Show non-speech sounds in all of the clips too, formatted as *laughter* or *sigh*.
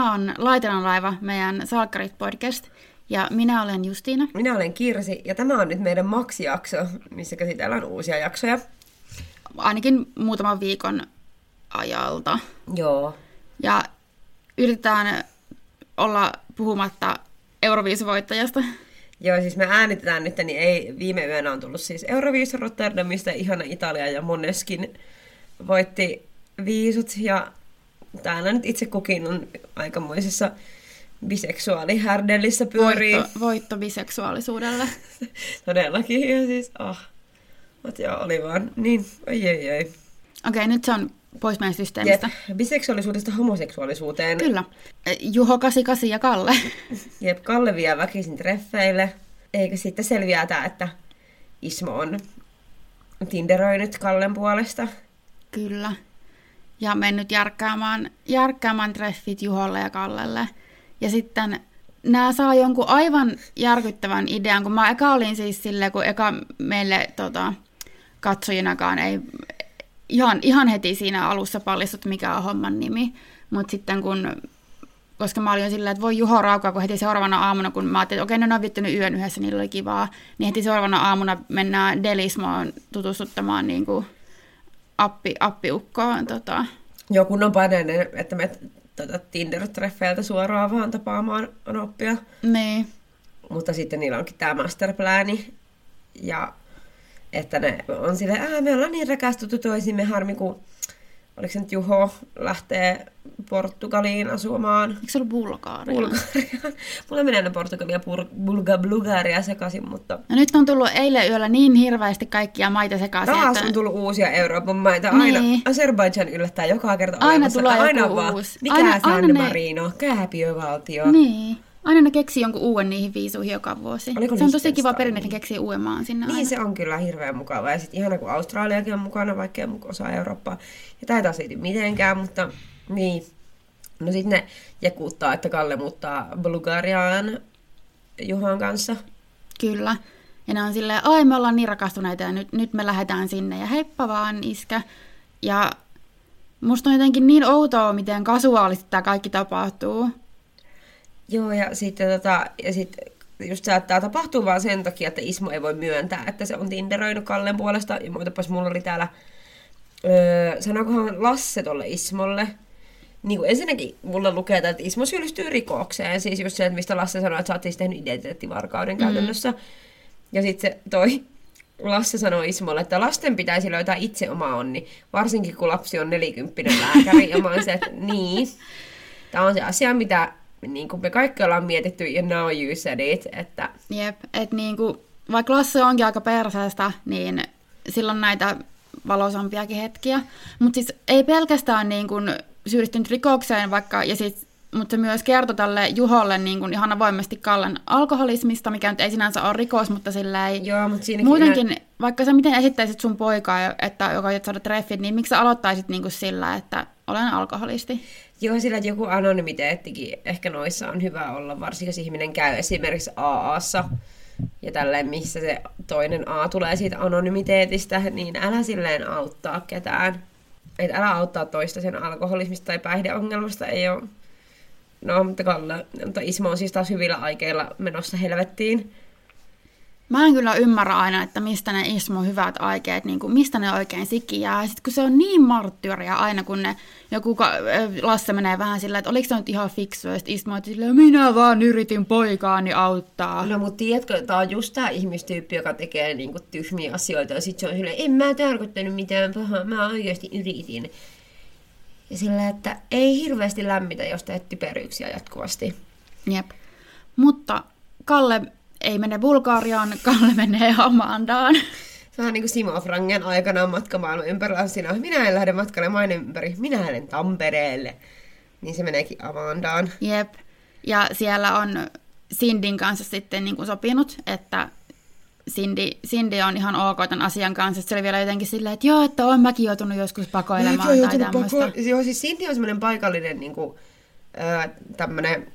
tämä on Laitelan laiva, meidän Salkkarit podcast. Ja minä olen Justiina. Minä olen Kirsi, ja tämä on nyt meidän Max-jakso, missä käsitellään uusia jaksoja. Ainakin muutaman viikon ajalta. Joo. Ja yritetään olla puhumatta Euroviisuvoittajasta. Joo, siis me äänitetään nyt, niin ei, viime yönä on tullut siis Euroviisu Rotterdamista, ihana Italia ja Moneskin voitti viisut, ja täällä nyt itse kukin on aikamoisessa biseksuaalihärdellissä pyörii. Voitto, voitto biseksuaalisuudelle. *laughs* Todellakin, ja siis, ah, oh. Mutta joo, oli vaan niin, oi oi oi. Okei, okay, nyt se on pois meidän systeemistä. Jep, biseksuaalisuudesta homoseksuaalisuuteen. Kyllä. Juho 88 ja Kalle. *laughs* Jep, Kalle vie väkisin treffeille. Eikö sitten selviää tämä, että Ismo on tinderoinut Kallen puolesta? Kyllä. Ja mennyt järkkäämään, järkkäämään treffit Juholle ja Kallelle. Ja sitten nämä saa jonkun aivan järkyttävän idean, kun mä eka olin siis silleen, kun eka meille tota, katsojinakaan ei ihan, ihan heti siinä alussa paljastut, mikä on homman nimi. Mutta sitten kun, koska mä olin silleen, että voi Juho Raukaa, kun heti seuraavana aamuna, kun mä ajattelin, että okei, ne on viettänyt yön yhdessä, niillä oli kivaa, niin heti seuraavana aamuna mennään Delismoon tutustuttamaan niin kuin appi, appiukkoon. Tota. Joo, kun on paineen, että me tota, Tinder-treffeiltä suoraan vaan tapaamaan oppia. Niin. Mutta sitten niillä onkin tämä masterpläni. Ja että ne on sille, että me ollaan niin rakastuttu toisimme, harmi kun, oliko se nyt Juho, lähtee Portugaliin asumaan. Eikö se ollut Bulgaria? Bulgaria. Mulla menee aina Portugalia ja Bulga, Bulgaria sekaisin, mutta... No nyt on tullut eilen yöllä niin hirveästi kaikkia maita sekaisin. Taas että... on tullut uusia Euroopan maita. Aina niin. Azerbaidžan yllättää joka kerta Aina tulee aina joku vaan, uusi. Mikä aina, San aina Marino, ne... kääpiövaltio. Niin. Aina ne keksii jonkun uuden niihin viisuihin joka vuosi. Oliko se on tosi kiva perinne, että ne keksii uuden maan sinne Niin aina. se on kyllä hirveän mukava. Ja sitten ihana, kun Australiakin on mukana, vaikka osa Eurooppaa. Ja tämä ei taas liity mitenkään, mutta niin. No sitten ne jekuuttaa, että Kalle muuttaa Bulgariaan Juhan kanssa. Kyllä. Ja ne on silleen, ai me ollaan niin rakastuneita ja nyt, nyt me lähdetään sinne ja heippa vaan iskä. Ja musta on jotenkin niin outoa, miten kasuaalisesti tämä kaikki tapahtuu. Joo, ja sitten tota, ja sit just tämä tapahtuu vaan sen takia, että Ismo ei voi myöntää, että se on tinderoinut Kallen puolesta. Ja muutapas mulla oli täällä, öö, sanokohan Lasse tolle Ismolle, niin kuin ensinnäkin mulla lukee, että Ismo syyllistyy rikokseen. Siis just se, että mistä Lasse sanoi, että sä oot siis tehnyt identiteettivarkauden mm. käytännössä. Ja sitten se toi Lasse sanoi Ismolle, että lasten pitäisi löytää itse oma onni, varsinkin kun lapsi on nelikymppinen lääkäri. ja mä oon se, että *laughs* niin. Tämä on se asia, mitä niin kuin me kaikki ollaan mietitty, ja now you said it, että... Jep, että niin kuin, vaikka Lasse onkin aika perseestä, niin silloin näitä valosampiakin hetkiä. Mutta siis ei pelkästään niin kuin syyllistynyt rikokseen, vaikka, ja siis, mutta se myös kertoi tälle Juholle niin kuin ihan avoimesti Kallen alkoholismista, mikä nyt ei sinänsä ole rikos, mutta silleen... Joo, mutta siinäkin muutenkin, nä... vaikka sä miten esittäisit sun poikaa, että, joka ei saada treffit, niin miksi sä aloittaisit niin kuin sillä, että olen alkoholisti? Joo, sillä joku anonymiteettikin ehkä noissa on hyvä olla, varsinkin jos ihminen käy esimerkiksi AAssa ja tälleen, missä se toinen A tulee siitä anonymiteetistä, niin älä silleen auttaa ketään. Että älä auttaa toista sen alkoholismista tai päihdeongelmasta, ei ole... No, mutta Kalle, mutta Ismo on siis taas hyvillä aikeilla menossa helvettiin. Mä en kyllä ymmärrä aina, että mistä ne Ismo hyvät aikeet, niin kuin, mistä ne oikein sikiää. Sitten kun se on niin marttyyriä aina, kun ne, joku Lasse menee vähän sillä, että oliko se nyt ihan fiksu, ja Ismo että sillä, minä vaan yritin poikaani auttaa. No mutta tiedätkö, tämä on just tämä ihmistyyppi, joka tekee niin kuin, tyhmiä asioita, ja sitten se on silleen, en mä tarkoittanut mitään pahaa, mä oikeasti yritin. Ja sillä, että ei hirveästi lämmitä, jos teet typeryyksiä jatkuvasti. Jep. Mutta Kalle ei mene Bulgariaan, *laughs* Kalle menee Amandaan. Se on niin kuin Simo Frangen aikanaan matkamaailman ympärillä sinä. Minä en lähde matkalle mainen ympäri, minä lähden Tampereelle. Niin se meneekin Amandaan. Jep. Ja siellä on Sindin kanssa sitten niin kuin sopinut, että Cindy, Cindy on ihan ok tämän asian kanssa. Se oli vielä jotenkin silleen, että joo, että olen mäkin joutunut joskus pakoilemaan tai tämmöistä. Pako- joo, siis Cindy on semmoinen paikallinen niin kuin, äh, tämmöinen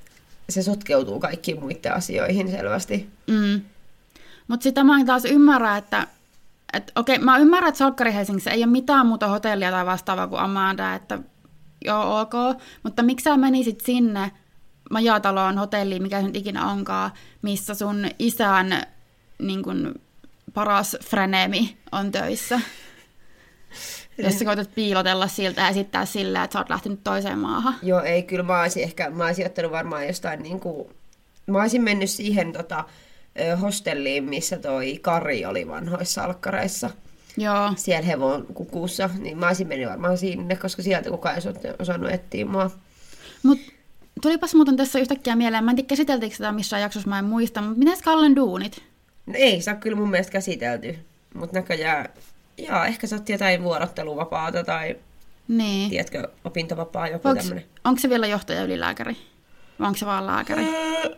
se sotkeutuu kaikkiin muiden asioihin selvästi. Mm. Mutta sitä mä taas ymmärrän, että, Et, okei, mä ymmärrän, että Salkkari Helsingissä ei ole mitään muuta hotellia tai vastaavaa kuin Amanda, että joo, ok, mutta miksi sä menisit sinne majataloon, hotelliin, mikä se nyt ikinä onkaan, missä sun isän niin kun, paras frenemi on töissä? *laughs* Jos sä koetat piilotella siltä ja esittää sillä, että sä oot lähtenyt toiseen maahan. Joo, ei, kyllä mä olisin ehkä, mä olisin ottanut varmaan jostain niin kuin, mä olisin mennyt siihen tota, hostelliin, missä toi Kari oli vanhoissa alkkareissa. Joo. Siellä hevon kukussa, niin mä olisin mennyt varmaan sinne, koska sieltä kukaan ei osannut etsiä mua. Mut tulipas muuten tässä yhtäkkiä mieleen, mä en tiedä käsiteltiinkö sitä missään jaksossa, mä en muista, mutta mitäs Kallen duunit? No ei, se on kyllä mun mielestä käsitelty. Mutta näköjään, joo, ehkä sä oot jotain vuorotteluvapaata tai, Niin. tiedätkö, opintovapaa, joku Onks, tämmönen. onko se vielä johtaja ylilääkäri? Vai onko se vaan lääkäri? Öö,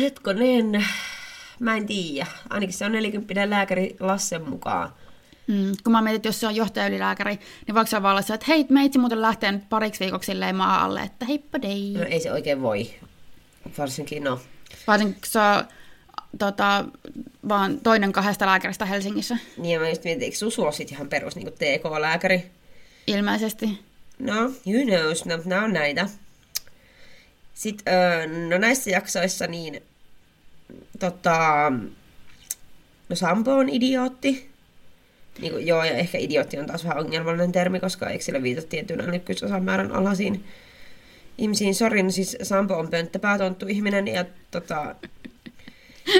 hetkonen, mä en tiedä. Ainakin se on 40 lääkäri Lassen mukaan. Mm, kun mä mietin, että jos se on johtaja ylilääkäri, niin voiko se vaan olla se, että hei, meitsi muuten lähtee nyt pariksi viikoksi silleen maa alle, että heippa dei. No ei se oikein voi. Varsinkin no. Varsinkin kun se on tota, vaan toinen kahdesta lääkäristä Helsingissä, Niin mä just mietin, eikö ole sit ihan perus niin TK-lääkäri? ilmeisesti. No, who knows, no, nämä on näitä. Sitten, öö, no näissä jaksoissa niin, tota, no Sampo on idiootti. Niin kuin, joo, ja ehkä idiootti on taas vähän ongelmallinen termi, koska eikö sille viitata tietyn älykkyysosamäärän alhaisiin ihmisiin. Sori, no siis Sampo on pönttöpäätonttu ihminen ja tota,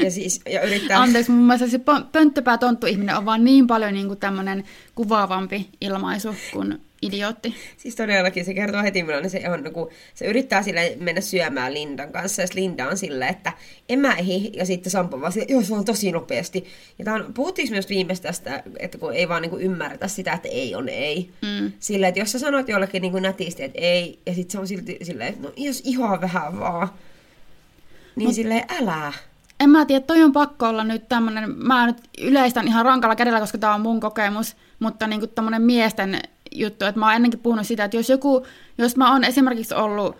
ja siis, ja yrittää... Anteeksi, mun mielestä se pö- pönttopää tonttu ihminen on vaan niin paljon niin kuin tämmöinen kuvaavampi ilmaisu kuin idiootti. Siis todellakin se kertoo heti, millainen se on, kun se yrittää sille mennä syömään Lindan kanssa, ja Linda on silleen, että en mä ehdi, ja sitten Sampo vaan silleen, joo, se on tosi nopeasti. Ja tää on, puhuttiinko myös viimeistä tästä, että kun ei vaan niinku ymmärretä sitä, että ei on ei. Mm. Silleen, että jos sä sanot jollekin niinku nätisti, että ei, ja sitten se on silti silleen, että no jos ihan vähän vaan, niin Mut... silleen älä. En mä tiedä, toi on pakko olla nyt tämmönen, mä nyt yleistän ihan rankalla kädellä, koska tää on mun kokemus, mutta niinku tämmönen miesten juttu, että mä oon ennenkin puhunut sitä, että jos joku, jos mä oon esimerkiksi ollut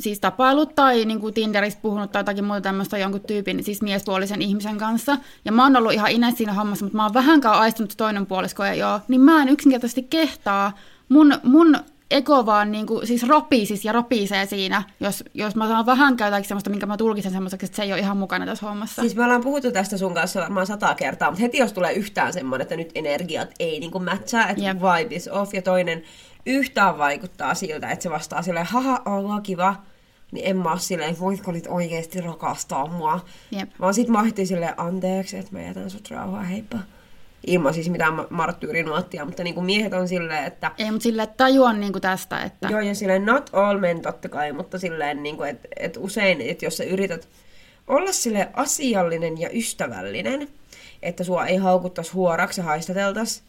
siis tapailut tai niin kuin Tinderissä puhunut tai jotakin muuta tämmöistä jonkun tyypin, siis miespuolisen ihmisen kanssa, ja mä oon ollut ihan ines siinä hommassa, mutta mä oon vähänkään aistunut toinen puolisko ei ole, niin mä en yksinkertaisesti kehtaa. Mun, mun ego vaan niin kuin, siis ropii siis ja ropisee siinä, jos, jos mä saan vähän jotakin semmoista, minkä mä tulkitsen semmoiseksi, että se ei ole ihan mukana tässä hommassa. Siis me ollaan puhuttu tästä sun kanssa varmaan sata kertaa, mutta heti jos tulee yhtään semmoinen, että nyt energiat ei niinku matchaa, että Jep. vibe is off, ja toinen yhtään vaikuttaa siltä, että se vastaa silleen, haha, ollaan kiva, niin en mä oo silleen, voitko nyt oikeasti rakastaa mua. Jep. Vaan sit mä silleen, anteeksi, että mä jätän sut rauhaa, heippa. Ilman siis mitään ma- marttyyrinuottia, mutta niinku miehet on silleen, että Ei, mutta silleen, että tajuan niin kuin tästä, että Joo, ja silleen not all men totta kai, mutta silleen, niin että et usein, että jos sä yrität olla sille asiallinen ja ystävällinen, että sua ei haukuttaisi huoraksi ja haistateltaisi,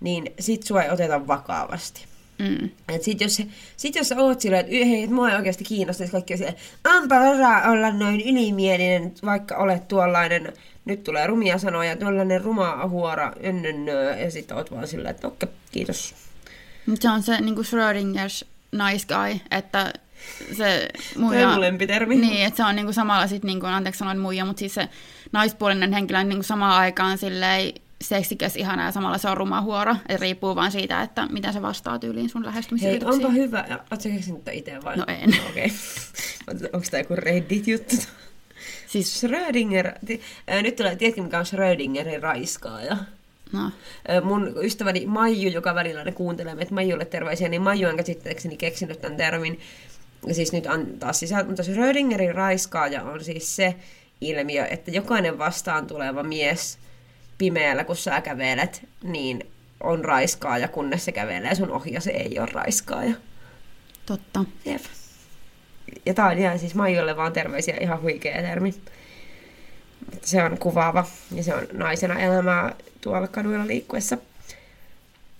niin sit sua ei oteta vakavasti. mm, Et sit jos, sit jos sä oot silleen, että hei, et mua ei oikeasti kiinnostaisi kaikki on silleen, anpa osaa olla noin ylimielinen, vaikka olet tuollainen, nyt tulee rumia sanoja, tuollainen ruma huora, önnönnö, ja sit oot vaan silleen, että okei, kiitos. Mutta se on se niin kuin Schrödingers nice guy, että se muija... mun lempitermi. Niin, että se on niin kuin samalla sit, niin kuin, anteeksi sanoin muija, mutta siis se naispuolinen henkilö on niin kuin samaan aikaan silleen seksikäs, ihana ja samalla se on ruma huoro. Et riippuu vaan siitä, että miten se vastaa tyyliin sun Hei, lähestymisyrityksiin. onpa hyvä. Oletko keksinyt itse vai? No en. Okei. Okay. Onko tämä joku Reddit-juttu? Siis, Schrödinger... ää, Nyt tulee, tiedätkö mikä on Schrödingerin raiskaaja? no, Ää, Mun ystäväni Maiju, joka välillä ne kuuntelee meitä Maijulle terveisiä, niin Maiju on käsittääkseni keksinyt tämän termin. Ja siis nyt antaa sisältö, mutta Schrödingerin raiskaaja on siis se ilmiö, että jokainen vastaan tuleva mies pimeällä, kun sä kävelet, niin on raiskaaja, kunnes se kävelee sun ohi ja se ei ole raiskaaja. totta. Jep. Ja tää on ihan siis Maijolle vaan terveisiä, ihan huikea termi. Se on kuvaava ja se on naisena elämää tuolla kaduilla liikkuessa.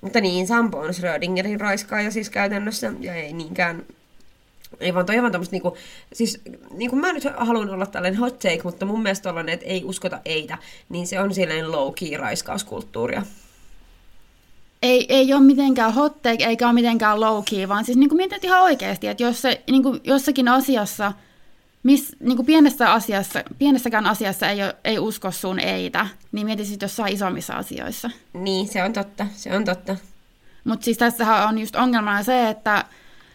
Mutta niin, Sampo on Schrödingerin raiskaaja siis käytännössä ja ei niinkään ei vaan toi on vaan tommoista niinku, siis niinku mä nyt haluan olla tällainen hot take, mutta mun mielestä tollanen, että ei uskota eitä, niin se on silleen low-key raiskauskulttuuria. Ei, ei ole mitenkään hot take, eikä ole mitenkään low key, vaan siis niin kuin mietit ihan oikeasti, että jos se niin kuin jossakin asiassa miss, niin kuin pienessä asiassa, pienessäkään asiassa ei, ole, ei usko sun eitä, niin mieti sitten jossain isommissa asioissa. Niin, se on totta, se on totta. Mutta siis tässähän on just ongelmana se, että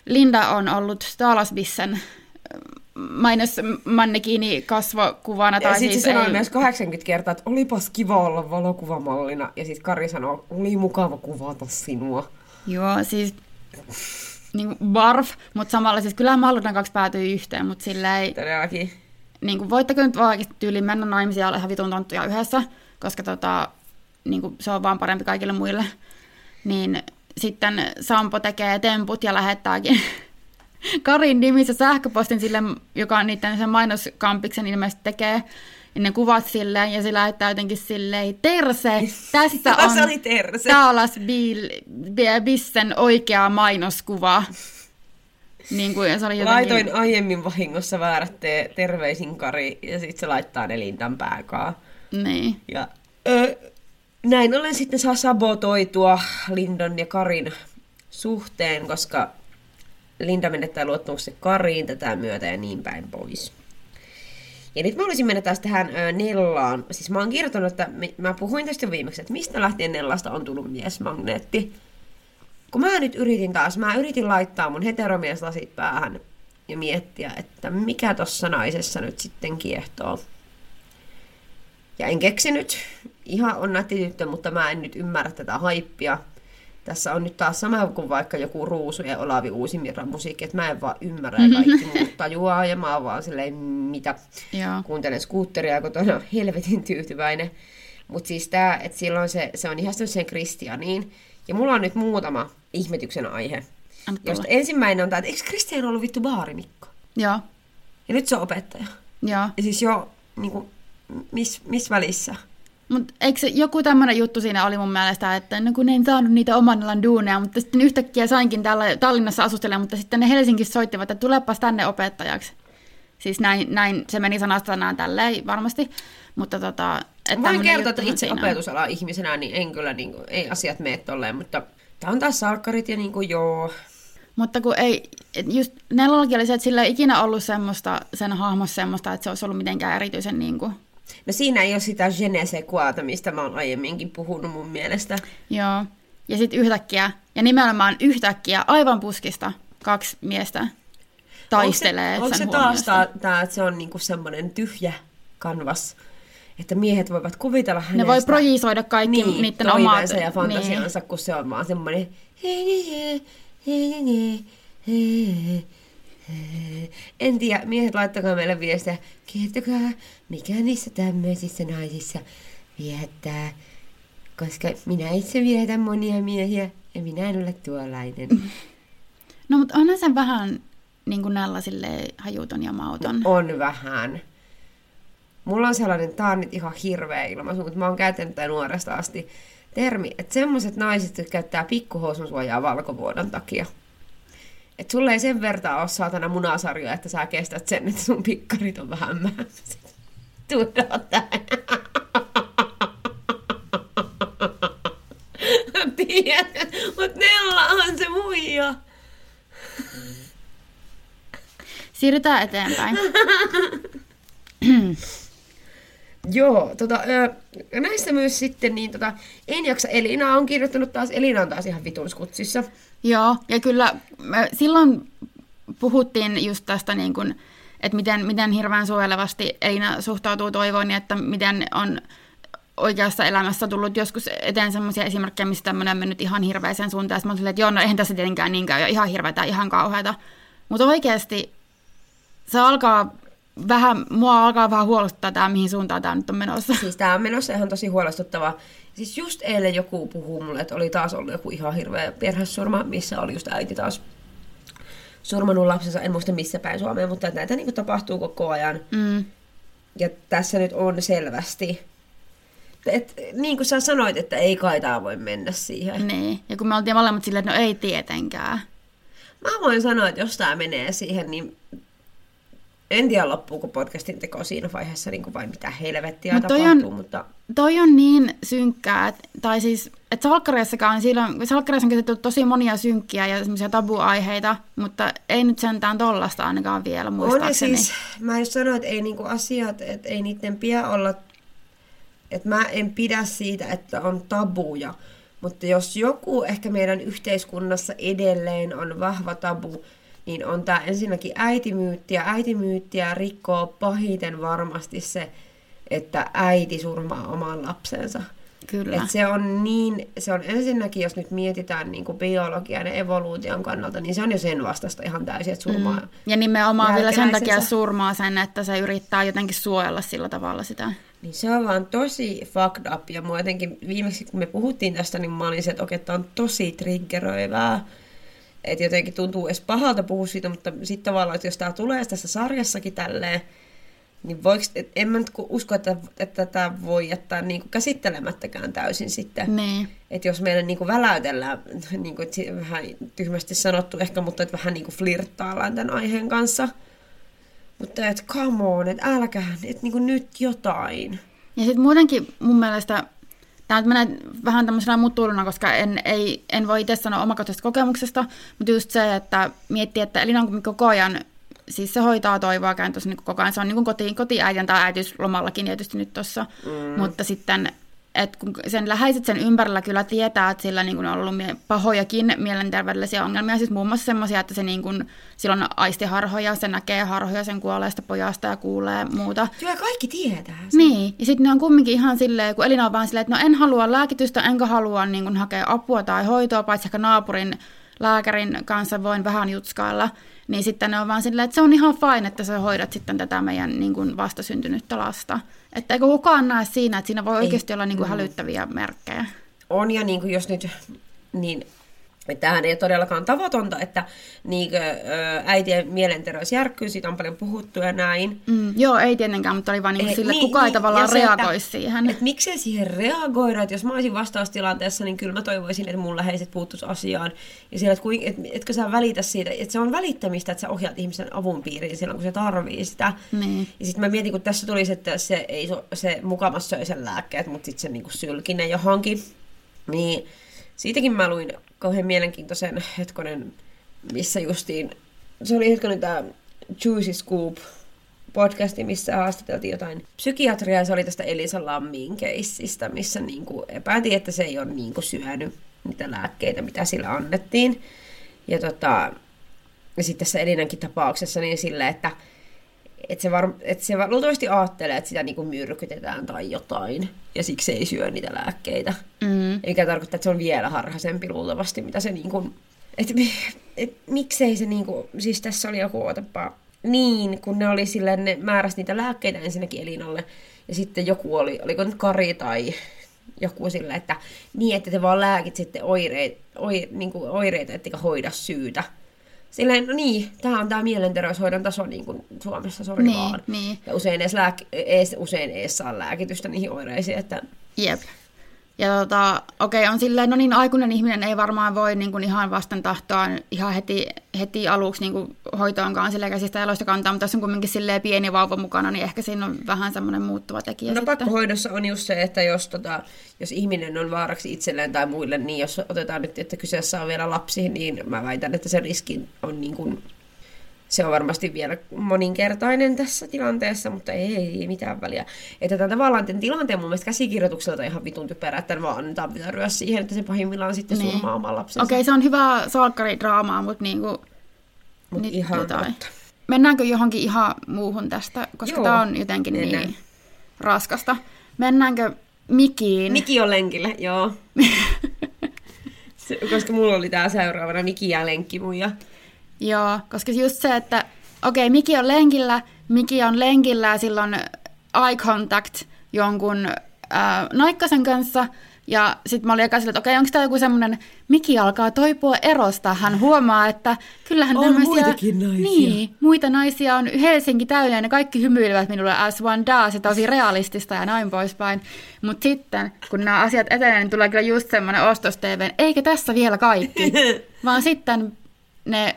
Linda on ollut Stalasbissen mainosmannekiini kasvokuvana. Ja Tai sitten siis se sanoi ei- myös 80 kertaa, että olipas kiva olla valokuvamallina. Ja sitten Kari sanoi, oli mukava kuvata sinua. Joo, siis niin barf, mutta samalla siis kyllähän Malludan kaksi päätyy yhteen, mutta sillä ei, Todellakin. niin kuin, voitteko nyt vaan oikeasti tyyliin mennä naimisiin ja olla ihan vitun tonttuja yhdessä, koska tota, niin kuin, se on vaan parempi kaikille muille. Niin sitten Sampo tekee temput ja lähettääkin Karin nimissä sähköpostin sille, joka on niiden sen mainoskampiksen ilmeisesti tekee, ja ne kuvat silleen, ja se lähettää jotenkin silleen, Terse, *laughs* tässä on oli Terse. Taalas Bissen oikea mainoskuva. Niin kuin se oli jotenkin... Laitoin aiemmin vahingossa väärät te- terveisin Kari ja sitten se laittaa ne Lindan pääkaa. Niin. Ja ö, näin ollen sitten saa sabotoitua Lindan ja Karin suhteen, koska Linda menettää luottamuksen Kariin tätä myötä ja niin päin pois. Ja nyt mä olisin mennä taas tähän ö, Nellaan. Siis mä oon kirjoittanut, että mä puhuin tästä viimeksi, että mistä lähtien Nellasta on tullut miesmagneetti. Kun mä nyt yritin taas, mä yritin laittaa mun heteromieslasit päähän ja miettiä, että mikä tossa naisessa nyt sitten kiehtoo. Ja en keksinyt. Ihan on nätti tyttö, mutta mä en nyt ymmärrä tätä haippia. Tässä on nyt taas sama kuin vaikka joku Ruusu ja Olavi Uusimirran musiikki, että mä en vaan ymmärrä ja kaikki muut tajuaa ja mä oon vaan silleen, mitä Joo. kuuntelen skuutteria kotona, helvetin tyytyväinen. Mutta siis tää, että silloin se, se on ihastunut sen Kristianiin. Ja mulla on nyt muutama ihmetyksen aihe. Josta ensimmäinen on tää, että eikö Kristian ollut vittu baarimikko? Joo. Ja nyt se on opettaja. Joo. Ja siis jo, niinku, miss, miss välissä? Mutta eikö joku tämmöinen juttu siinä oli mun mielestä, että no kun en saanut niitä oman alan duuneja, mutta sitten yhtäkkiä sainkin täällä Tallinnassa asustelemaan, mutta sitten ne Helsingissä soittivat, että tulepas tänne opettajaksi. Siis näin, näin se meni sanasta sanaan tälleen varmasti, mutta tota... Että Voin kertoa, että itse opetusala ihmisenä, niin en kyllä, niin kuin, ei asiat mene tolleen, mutta tää on taas salkkarit ja niin kuin, joo. Mutta kun ei, just Nellallakin oli se, että sillä ei ikinä ollut semmoista, sen hahmossa semmoista, että se olisi ollut mitenkään erityisen niin kuin, No siinä ei ole sitä je ne sais quota, mistä mä oon aiemminkin puhunut mun mielestä. joo. Ja sitten yhtäkkiä, ja nimenomaan yhtäkkiä, aivan puskista, kaksi miestä taistelee Onko se, sen onko se taas tää, että se on niinku semmoinen tyhjä kanvas, että miehet voivat kuvitella hänestä Ne voi projisoida kaikki niin, niiden omat... ja fantasiansa, kun se on vaan semmoinen en tiedä, miehet laittakaa meille viestiä. Kertokaa, mikä niissä tämmöisissä naisissa viettää. Koska minä itse vietän monia miehiä ja minä en ole tuollainen. No mutta onhan se vähän niin kuin Nella silleen hajuton ja mauton. On vähän. Mulla on sellainen, tää on nyt ihan hirveä ilmaisu, mutta mä oon käyttänyt tätä nuoresta asti termi, että semmoiset naiset, jotka käyttää pikkuhousun suojaa valkovuodon takia. Että sulle ei sen vertaa ole saatana munasarjoja, että sä kestät sen, että sun pikkarit on vähän mämmäiset. Tuodaan tähän. Tiedät, mutta Nella on se muija. Siirrytään eteenpäin. *clears throat* Joo, tota, ö, näissä myös sitten, niin tota, en jaksa Elina on kirjoittanut taas, Elina on taas ihan vitun skutsissa. Joo, ja kyllä silloin puhuttiin just tästä, niin kuin, että miten, miten hirveän suojelevasti Elina suhtautuu toivoon, ja että miten on oikeassa elämässä tullut joskus eteen sellaisia esimerkkejä, missä tämmöinen on mennyt ihan hirveäseen suuntaan. Mä silleen, että joo, no eihän tässä tietenkään niin käy, ja ihan hirveätä, ihan kauheata. Mutta oikeasti se alkaa vähän, mua alkaa vähän huolestuttaa tämä, mihin suuntaan tämä nyt on menossa. Siis tää on menossa ihan tosi huolestuttava. Siis just eilen joku puhuu mulle, että oli taas ollut joku ihan hirveä perhesurma, missä oli just äiti taas surmanut lapsensa, en muista missä päin Suomea, mutta että näitä niin tapahtuu koko ajan. Mm. Ja tässä nyt on selvästi, et, niin kuin sä sanoit, että ei kai tää voi mennä siihen. Niin, ja kun me oltiin molemmat silleen, että no ei tietenkään. Mä voin sanoa, että jos tää menee siihen, niin en tiedä loppuuko podcastin teko siinä vaiheessa niin kuin vai mitä helvettiä Mut toi tapahtuu, on- mutta Toi on niin synkkää, et, tai siis, että salkkareissakaan, silloin, salkkareissa on käsitelty tosi monia synkkiä ja semmoisia tabuaiheita, mutta ei nyt sentään tollasta ainakaan vielä on muistaakseni. siis, mä just sanoin, että ei niinku asiat, että ei niiden pidä olla, että mä en pidä siitä, että on tabuja, mutta jos joku ehkä meidän yhteiskunnassa edelleen on vahva tabu, niin on tämä ensinnäkin äitimyytti, ja äitimyyttiä rikkoo pahiten varmasti se, että äiti surmaa oman lapsensa. Kyllä. Et se on niin, se on ensinnäkin, jos nyt mietitään niin kuin biologian ja evoluution kannalta, niin se on jo sen vastasta ihan täysin, että surmaa. Mm. Ja nimenomaan vielä sen takia surmaa sen, että se yrittää jotenkin suojella sillä tavalla sitä. Niin se on vaan tosi fucked up. Ja mua jotenkin viimeksi, kun me puhuttiin tästä, niin mä olin se, että okei, tää on tosi triggeröivää. Että jotenkin tuntuu edes pahalta puhua siitä, mutta sitten tavallaan, että jos tää tulee tässä sarjassakin tälleen, niin voiko, et, en mä nyt usko, että, että tätä voi jättää niinku käsittelemättäkään täysin sitten. Niin. Että jos meidän niinku väläytellään, *laughs* niinku, et vähän tyhmästi sanottu ehkä, mutta että vähän niinku flirttaillaan tämän aiheen kanssa. Mutta että come on, että älkää, että niinku nyt jotain. Ja sitten muutenkin mun mielestä, tämä menee vähän tämmöisenä mutuiluna, koska en, ei, en voi itse sanoa omakohtaisesta kokemuksesta, mutta just se, että miettii, että Elina on koko ajan, siis se hoitaa toivoa kääntössä niin koko ajan, se on niin kuin koti, kotiäitien tai äitiyslomallakin tietysti nyt tuossa, mm. mutta sitten et kun sen läheiset sen ympärillä kyllä tietää, että sillä niin on ollut pahojakin mielenterveydellisiä ongelmia, siis muun muassa semmoisia, että se niin kuin, sillä on aistiharhoja, se näkee harhoja sen kuolleesta pojasta ja kuulee muuta. Joo, kaikki tietää sen. Niin, ja sitten ne on kumminkin ihan silleen, kun Elina on vaan silleen, että no en halua lääkitystä, enkä halua niin kun, hakea apua tai hoitoa, paitsi ehkä naapurin lääkärin kanssa voin vähän jutskailla. Niin sitten ne on vaan silleen, että se on ihan fine, että sä hoidat sitten tätä meidän niin kun, vastasyntynyttä lasta. Että eikö kukaan näe siinä, että siinä voi oikeasti olla niin kun, hälyttäviä merkkejä. On ja niin kuin jos nyt, niin tämähän ei ole todellakaan tavatonta, että niin äitien mielenterveys järkkyy, siitä on paljon puhuttu ja näin. Mm, joo, ei tietenkään, mutta oli vaan niin sille, että niin, kukaan ei niin, tavallaan se, että- reagoisi siihen. Että miksei siihen reagoida, että jos mä olisin vastaustilanteessa, niin kyllä mä toivoisin, että mun läheiset puuttuisi asiaan. Ja siellä, että, kuin, että etkö sä välitä siitä, että se on välittämistä, että sä ohjaat ihmisen avun piiriin silloin, kun se tarvii sitä. Niin. Ja sitten mä mietin, kun tässä tulisi, että se, ei, so- se mukamas söi sen lääkkeet, mutta sitten se niinku sylki ne johonkin. Niin siitäkin mä luin kauhean mielenkiintoisen hetkonen, missä justiin, se oli hetkonen tämä Juicy Scoop podcasti, missä haastateltiin jotain psykiatriaa, se oli tästä Elisa Lammin keissistä, missä niinku epäiltiin, että se ei ole niinku syönyt niitä lääkkeitä, mitä sillä annettiin. Ja, tota, ja sitten tässä Elinankin tapauksessa niin sille, että että se, var, et se var- luultavasti ajattelee, että sitä niinku myrkytetään tai jotain, ja siksi ei syö niitä lääkkeitä. Mm. Eikä tarkoita, että se on vielä harhaisempi luultavasti, mitä se niinku... Että et, miksei se niinku... Siis tässä oli joku, otapa... Niin, kun ne oli silleen, ne määräsi niitä lääkkeitä ensinnäkin Elinalle, ja sitten joku oli, oliko nyt Kari tai joku sillä, että niin, että te vaan lääkit sitten oireet, oi, niinku oireita, ettekä hoida syytä. Silleen, no niin, tämä on tämä mielenterveyshoidon taso niin kuin Suomessa, sori Niin, vaan. niin. Ja usein edes, lääk- edes, usein edes saa lääkitystä niihin oireisiin, että Jep. Ja tota, okei, on silleen, no niin, aikuinen ihminen ei varmaan voi niin kuin ihan vasten tahtoaan ihan heti, heti aluksi niin kuin hoitoonkaan sille käsistä jaloista kantaa, mutta jos on kuitenkin silleen pieni vauva mukana, niin ehkä siinä on vähän semmoinen muuttuva tekijä No sitten. pakkohoidossa on just se, että jos, tota, jos ihminen on vaaraksi itselleen tai muille, niin jos otetaan nyt, että kyseessä on vielä lapsi, niin mä väitän, että se riski on niin kuin, se on varmasti vielä moninkertainen tässä tilanteessa, mutta ei, ei mitään väliä. Että tämän tavallaan tämän tilanteen mun mielestä käsikirjoitukselta ihan vitun typerä, että vaan annetaan vyöryä siihen, että se pahimmillaan sitten Niin. surmaa oman lapsensa. Okei, se on hyvä salkkaridraamaa, mutta niinku, Mut nyt ihan jotain. totta. Mennäänkö johonkin ihan muuhun tästä, koska Joo, tämä on jotenkin mennään. niin raskasta. Mennäänkö Mikiin? Miki on lenkillä, joo. *laughs* Koska mulla oli tää seuraavana Miki ja lenkkimuja. Joo, koska just se, että okei, okay, Miki on lenkillä, Miki on lenkillä ja silloin eye contact jonkun äh, naikkasen kanssa. Ja sitten mä olin eka sillä, että okei, onko tämä joku semmoinen, Miki alkaa toipua erosta. Hän huomaa, että kyllähän On tämmöisiä... muitakin naisia. Niin, muita naisia on Helsinki täynnä ja ne kaikki hymyilevät minulle as one does ja tosi realistista ja näin poispäin. Mutta sitten, kun nämä asiat etenee, niin tulee kyllä just semmoinen ostos eikä tässä vielä kaikki. *laughs* Vaan sitten ne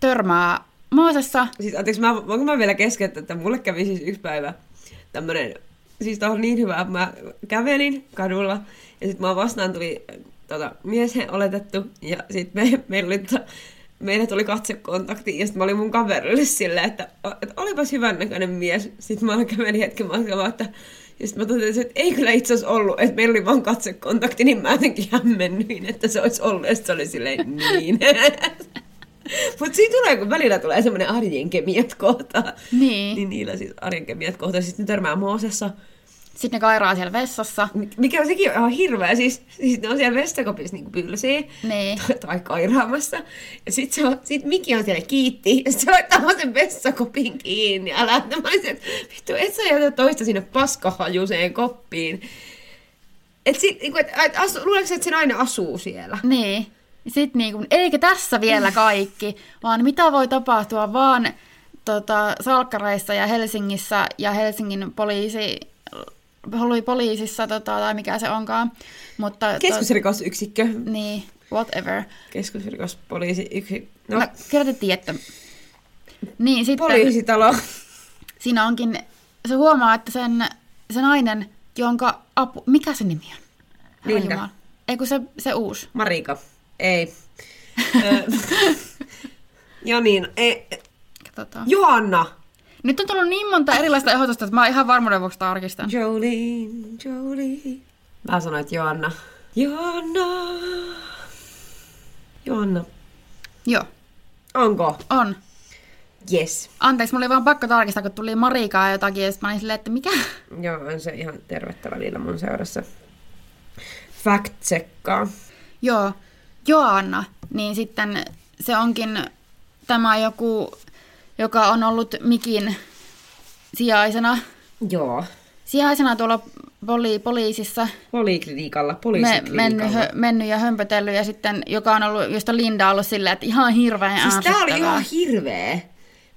törmää Moosessa, Siis anteeksi, mä, voinko mä vielä keskeyttää, että mulle kävi siis yksi päivä tämmönen, siis tää on niin hyvä, että mä kävelin kadulla ja sitten mä vastaan tuli tota, mies oletettu ja sitten me, meillä oli, tota, meille tuli katsekontakti ja sitten mä olin mun kaverille silleen, että, että olipas hyvän näköinen mies. Sitten mä kävelin hetken matkaa, että ja sitten mä totesin, että ei kyllä itse asiassa ollut, että meillä oli vaan katsekontakti, niin mä jotenkin hämmennyin, että se olisi ollut, ja se oli silleen niin. *laughs* Mutta siinä tulee, kun välillä tulee semmoinen arjen kemiat kohtaa. Niin. Niin niillä siis arjen kemiat kohtaa. Sitten ne törmää Moosessa. sitten ne kairaa siellä vessassa. Mikä on sekin ihan hirveä. Siis, siis ne on siellä vestakopissa niin pylsiä. Niin. Tai, tai kairaamassa. Ja sit, se on, sit Miki on siellä kiitti. Ja sit se laittaa sen vessakopin kiinni. Ja lähtee. Mä olisin, että vittu, et sä jätä toista sinne paskahajuseen koppiin. Et sit, niinku, et, et, asu, luuleeko että se aina asuu siellä? Niin. Sitten niinku, eikä tässä vielä kaikki, vaan mitä voi tapahtua vaan tota, Salkkareissa ja Helsingissä ja Helsingin poliisi, oli poliisissa tota, tai mikä se onkaan. Mutta, Keskusrikosyksikkö. To, niin, whatever. Keskusrikospoliisi yksi. No, No, te tiedätte. Niin, sitten poliisitalo. siinä onkin, se huomaa, että sen, se nainen, jonka apu, mikä se nimi on? Linda. Ei kun se, se uusi. Marika. Ei. *laughs* Ja niin, ei. Katsotaan. Johanna. Nyt on tullut niin monta erilaista ehdotusta, että mä ihan varmuuden vuoksi tarkistan. Jolene, Jolie. Mä sanoin, että Johanna. Johanna. Johanna. Joo, Onko? on. Yes. Anteeksi, mulla oli vaan pakko tarkistaa, kun tuli Marikaa ja jotakin, ja mä olin silleen, että mikä? Joo, on se ihan tervettä välillä mun seurassa. Fact checkkaa. Joo, Joanna, niin sitten se onkin tämä joku, joka on ollut Mikin sijaisena, Joo. sijaisena tuolla poli, poliisissa, Poliklinikalla, me, poliisiklinikalla. mennyt, hö, mennyt ja hömpötellyt, ja sitten joka on ollut, josta Linda on ollut silleen, että ihan hirveän Siis tää oli ihan hirveä.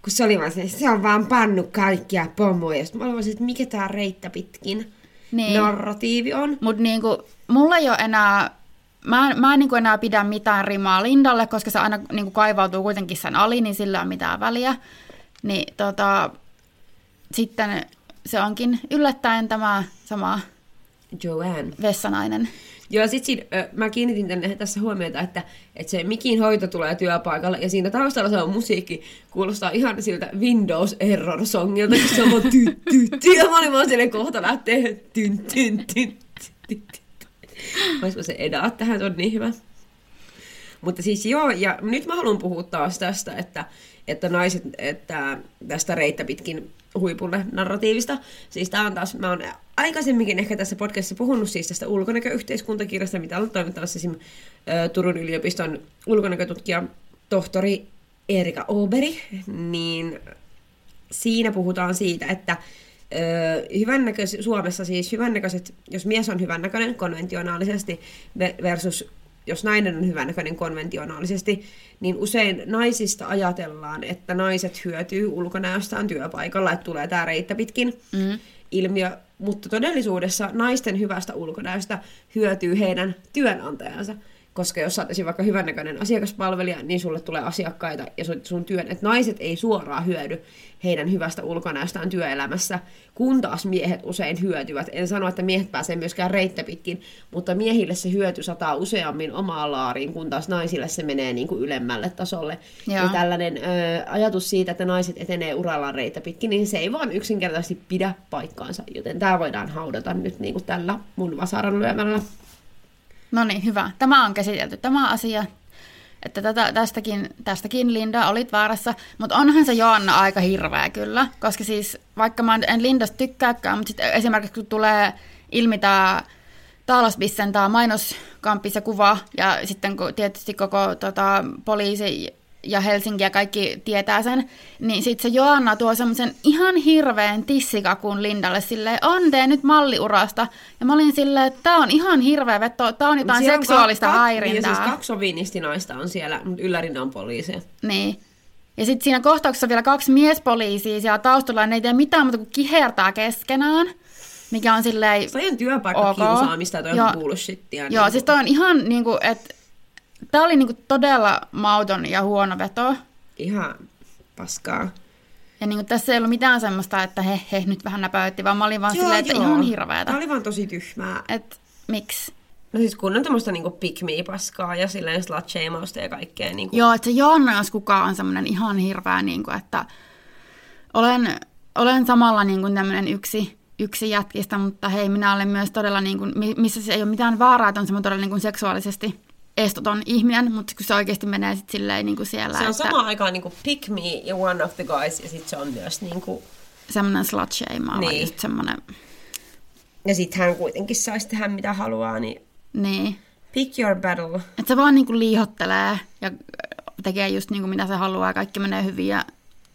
Kun se oli vaan se, se on vaan pannut kaikkia pomoja. Sitten mä olin vaan se, että mikä tää reittä pitkin Niin. narratiivi on. Mutta niinku, mulla ei ole enää, mä, en- mä en niinku enää pidä mitään rimaa Lindalle, koska se aina niinku kaivautuu kuitenkin sen ali, niin sillä on mitään väliä. Niin tota, sitten se onkin yllättäen tämä sama Joanne. vessanainen. Joo, sit siinä, ö, mä kiinnitin tänne tässä huomiota, että, että se mikin hoito tulee työpaikalle ja siinä taustalla se on musiikki, kuulostaa ihan siltä Windows Error songilta, kun se on vaan ty, ty, ty, ja mä olin vaan silleen kohta lähtee tyn, tyn, tyn, tyn, tyn. Olisiko se edaa tähän, se on niin hyvä. Mutta siis joo, ja nyt mä haluan puhua taas tästä, että, että naiset, että tästä reittä pitkin huipulle narratiivista. Siis tää on taas, mä oon aikaisemminkin ehkä tässä podcastissa puhunut siis tästä ulkonäköyhteiskuntakirjasta, mitä on toimittamassa esim. Turun yliopiston ulkonäkötutkija tohtori Erika Oberi, niin siinä puhutaan siitä, että hyvännäköis, Suomessa siis hyvännäköiset, jos mies on hyvännäköinen konventionaalisesti ve- versus jos nainen on hyvännäköinen konventionaalisesti, niin usein naisista ajatellaan, että naiset hyötyy ulkonäöstään työpaikalla, että tulee tämä reittä pitkin Mm. ilmiö, mutta todellisuudessa naisten hyvästä ulkonäöstä hyötyy heidän työnantajansa. Koska jos oot esim. vaikka hyvännäköinen asiakaspalvelija, niin sulle tulee asiakkaita ja sun, työn, että naiset ei suoraan hyödy heidän hyvästä ulkonäöstään työelämässä, kun taas miehet usein hyötyvät. En sano, että miehet pääsee myöskään reittä pitkin, mutta miehille se hyöty sataa useammin omaan laariin, kun taas naisille se menee niin kuin ylemmälle tasolle. Joo. Ja tällainen ö, ajatus siitä, että naiset etenee urallaan reitä pitkin, niin se ei vaan yksinkertaisesti pidä paikkaansa. Joten tämä voidaan haudata nyt niin kuin tällä mun vasaran lyömällä. No niin, hyvä. Tämä on käsitelty, tämä asia. Että tätä, tästäkin, tästäkin Linda olit väärässä, mutta onhan se Joanna aika hirveä kyllä, koska siis vaikka mä en Lindasta tykkääkään, mutta sitten esimerkiksi kun tulee ilmi tämä Taalasbissen tämä mainoskampis ja kuva, ja sitten kun tietysti koko tota, poliisi ja Helsinki ja kaikki tietää sen, niin sitten se Joanna tuo semmoisen ihan hirveän tissikakun Lindalle silleen, on tee nyt malliurasta. Ja mä olin silleen, että tää on ihan hirveä veto, tää on jotain Siellä on seksuaalista ka- ka- häirintää. Niin, siis kaksi sovinistinaista on siellä, mutta yllärinä on poliiseja. Niin. Ja sitten siinä kohtauksessa vielä kaksi miespoliisia siellä taustalla, ja ne ei tee mitään muuta kuin kihertää keskenään, mikä on silleen... Se on työpaikkakiusaamista ja toi Joo. on bullshittia. Joo, niin siis toi on ihan niinku, että tää oli niinku todella mauton ja huono veto. Ihan paskaa. Ja niin tässä ei ollut mitään semmoista, että he, he nyt vähän näpäytti, vaan mä olin vaan silleen, että ihan hirveetä. Tämä oli vaan tosi tyhmää. Et miksi? No siis kun on tämmöistä niinku pick me-paskaa ja silleen slut ja kaikkea. Niinku. Joo, että se Joanna, jos kukaan on semmoinen ihan hirveä, niin kuin, että olen, olen samalla niin kuin tämmöinen yksi, yksi jätkistä, mutta hei, minä olen myös todella, niin kuin, missä se ei ole mitään vaaraa, että on semmoinen todella niin kuin seksuaalisesti estoton ihminen, mutta kun se oikeasti menee sit silleen niin kuin siellä. Se on että... samaan aikaan niin kuin pick me ja one of the guys, ja sitten se on myös niin kuin... Semmoinen slut shame, Niin. just semmoinen, Ja sitten hän kuitenkin saisi tehdä mitä haluaa, niin niin. pick your battle. Että se vaan niin kuin liihottelee ja tekee just niin kuin mitä se haluaa ja kaikki menee hyvin. Ja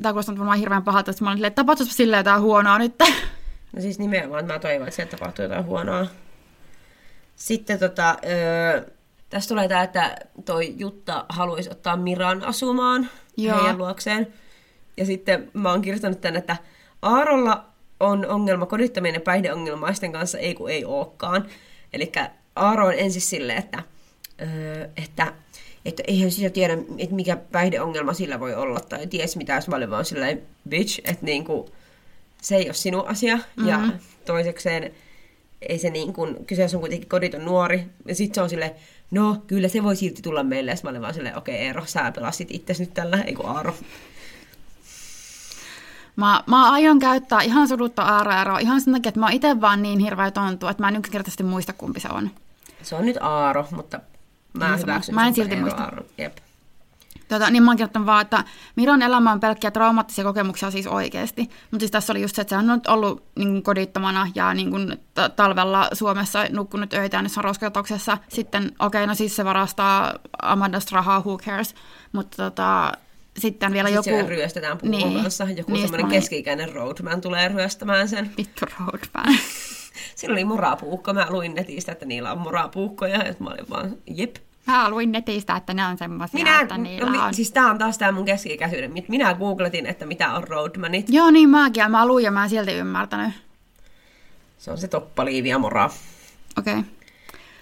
tämä kuulostaa varmaan hirveän pahalta, että mä olin silleen, että tapahtuisi silleen jotain huonoa nyt. *laughs* No siis nimenomaan, että mä toivon, että sieltä tapahtuu jotain huonoa. Sitten tota, öö, tässä tulee tämä, että toi Jutta haluaisi ottaa Miran asumaan Joo. heidän luokseen. Ja sitten mä oon kirjoittanut tänne, että Aarolla on ongelma kodittomien ja päihdeongelmaisten kanssa, ei kun ei olekaan. Eli Aaro on ensin silleen, että, öö, että, että eihän sitä tiedä, että mikä päihdeongelma sillä voi olla, tai ties mitä, jos mä olin vaan silleen, bitch, että niinku, se ei ole sinun asia. Mm-hmm. Ja toisekseen ei se niin kuin, kyseessä on kuitenkin koditon nuori. Ja sitten se on silleen, no kyllä se voi silti tulla meille. Ja mä olin vaan silleen, okei okay, Eero, sä pelasit itsesi nyt tällä, ei kun Aaro. Mä, mä aion käyttää ihan sudutta ääräeroa ihan sen takia, että mä oon itse vaan niin hirveä tontu, että mä en yksinkertaisesti muista kumpi se on. Se on nyt Aaro, mutta mä sama. hyväksyn Mä en silti muista. Aaron. Jep. Tota, niin mä oon vaan, että Miran elämä on pelkkiä traumaattisia kokemuksia siis oikeasti. Mutta siis tässä oli just se, että sehän on nyt ollut niin kuin kodittomana ja niin kuin t- talvella Suomessa nukkunut öitään jossain roskatoksessa. Sitten, okei, okay, no siis se varastaa Amandasta rahaa, who cares. Mutta tota, sitten vielä Sitten joku... ryöstetään puukon Niin. Joku Niistä semmoinen keski-ikäinen roadman tulee ryöstämään sen. Vittu roadman. *laughs* Sillä oli morapuukko. Mä luin netistä, että niillä on morapuukkoja. Ja mä olin vaan, jep. Mä luin netistä, että ne on semmoisia, Minä, että niillä no, mi- on... siis tää on taas tää mun keski-ikäisyyden. Minä googletin, että mitä on roadmanit. Joo, niin mäkin. ja Mä luin ja mä en silti ymmärtänyt. Se on se toppaliivi ja mora. Okei. Okay.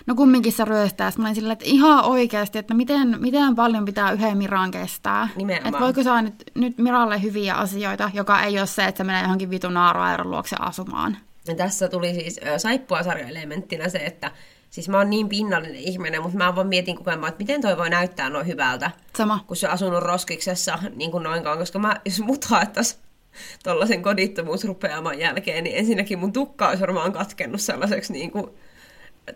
No kumminkin se ryöstää. Mä olin silleen, että ihan oikeasti, että miten, miten paljon pitää yhden Miran kestää. Nimenomaan. Että voiko saa nyt, nyt Miralle hyviä asioita, joka ei ole se, että se menee johonkin vitun naaroairon luokse asumaan. Ja tässä tuli siis äh, saippuasarja-elementtinä se, että siis mä oon niin pinnallinen ihminen, mutta mä vaan mietin koko ajan, että miten toi voi näyttää noin hyvältä, Sama. kun se on asunut roskiksessa niin kuin noinkaan, koska mä, jos mut haettaisiin tollasen kodittomuusrupeaman jälkeen, niin ensinnäkin mun tukka olisi varmaan katkennut sellaiseksi niin kuin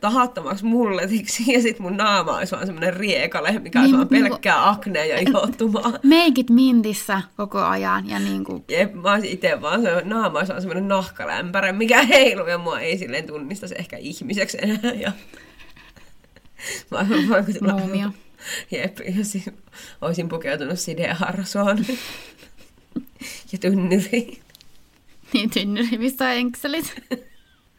tahattomaksi mulletiksi, ja sitten mun naama olisi vaan semmoinen riekale, mikä Niin, olisi vaan niinku- pelkkää aknea ja ihottumaa. *laughs* Meikit mintissä koko ajan ja niin kuin, Jep, mä olisin itse vaan se naama olisi vaan semmoinen nahkalämpärä, mikä heiluu ja mua ei silleen tunnistaisi ehkä ihmiseksi enää. Ja... *laughs* Mä olisin vaan kuin tulla- Muumio. Jep, siis olisin pukeutunut sideharsoon. *laughs* ja tynnyriin. niin tynnyri, missä enkselit.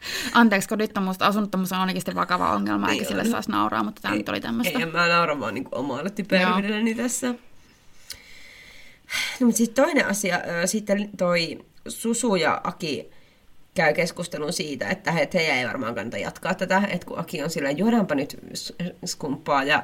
*laughs* Anteeksi, kodittomuus, asunnottomuus on oikeasti vakava ongelma, eikä Niin sille on. saisi nauraa, mutta tämä nyt oli tämmöistä. Ei, en mä naura vaan niin omalle typeryydelleni tässä. No, mutta sitten toinen asia, sitten toi Susu ja Aki käy keskustelun siitä, että he, heidän ei varmaan kannata jatkaa tätä, että kun Aki on silleen, juodaanpa nyt s- skumppaa ja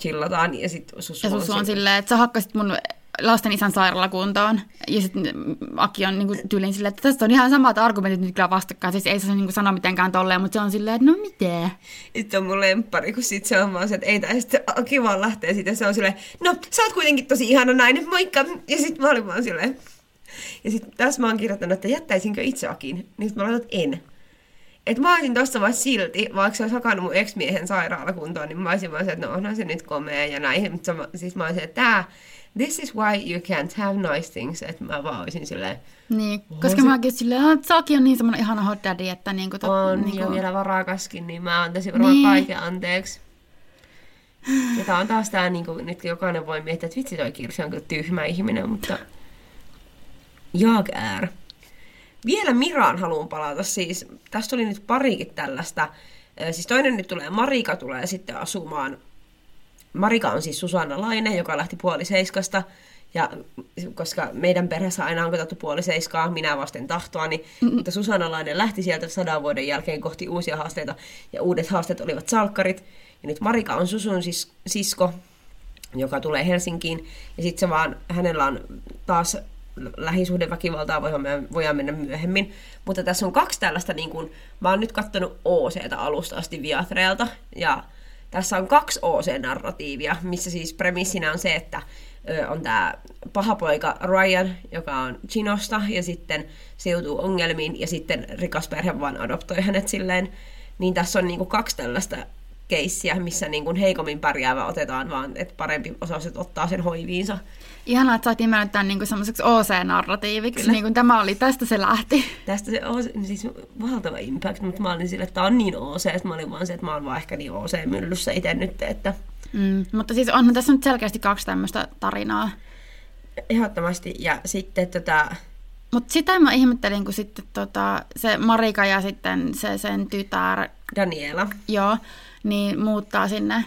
chillataan, ja sitten Susu, Ja Susu on silleen- silleen, että sä hakkasit mun lasten isän sairaalakuntoon. Ja sitten Aki on niinku tyylin silleen, että tästä on ihan samat argumentit nyt kyllä vastakkain. Siis ei se niinku sano mitenkään tolleen, mutta se on silleen, että no mitä? Sitten on mun lemppari, kun sit se on vaan se, että ei tai sitten Aki vaan lähtee siitä, se on silleen, no sä oot kuitenkin tosi ihana nainen, moikka! Ja sitten mä olin vaan silleen, ja sitten tässä mä oon kirjoittanut, että jättäisinkö itse Akin, niin sit mä laitan, että en. Että mä olisin tossa vaan silti, vaikka se olisi hakannut mun ex-miehen sairaalakuntoon, niin mä olisin vaan se, että no onhan se nyt komea ja näin. Mutta mä- siis mä olisin, että tää, this is why you can't have nice things. Että mä vaan olisin silleen, Niin, koska se- mäkin silleen, että Saki on niin semmoinen ihana hot daddy, että niinku... tot- on niinku, ja vielä varakaskin, niin mä antaisin varmaan Niin. kaiken anteeksi. Ja tää on taas tää, niin kuin, nyt jokainen voi miettiä, että vitsi toi Kirsi on kyllä tyhmä ihminen, mutta jag är. Vielä Miraan haluan palata siis. Tästä tuli nyt parikin tällaista. Siis toinen nyt tulee, Marika tulee sitten asumaan. Marika on siis Susanna Laine, joka lähti puoli seiskasta. Ja koska meidän perheessä aina on katsottu puoli seiskaa, minä vasten tahtoani, mutta Susanna Laine lähti sieltä sadan vuoden jälkeen kohti uusia haasteita, ja uudet haasteet olivat salkkarit. Ja nyt Marika on Susun sis- sisko, joka tulee Helsinkiin. Ja sitten se vaan, hänellä on taas lähisuhdeväkivaltaa, voidaan, voidaan mennä myöhemmin. Mutta tässä on kaksi tällaista, niin kuin, mä oon nyt kattonut OCtä alusta asti Viatreelta, ja tässä on kaksi OC-narratiivia, missä siis premissinä on se, että on tämä paha poika Ryan, joka on Chinosta, ja sitten se joutuu ongelmiin, ja sitten rikas perhe vaan adoptoi hänet silleen. Niin tässä on niinku kaksi tällaista keissiä, missä niin kuin heikommin pärjäävä otetaan, vaan että parempi osaiset ottaa sen hoiviinsa. Ihanaa, että sait nimennyt tämän niin semmoiseksi OC-narratiiviksi, niin kuin tämä oli, tästä se lähti. Tästä se OC, siis valtava impact, mutta mä olin sille, että tämä on niin OC, että mä olin vaan se, että mä oon vaan ehkä niin OC-myllyssä itse nyt, että... Mm, mutta siis onhan tässä nyt selkeästi kaksi tämmöistä tarinaa. Ehdottomasti, ja sitten tota... Mutta sitä mä ihmettelin, kun sitten tota, se Marika ja sitten se sen tytär... Daniela. Joo, niin muuttaa sinne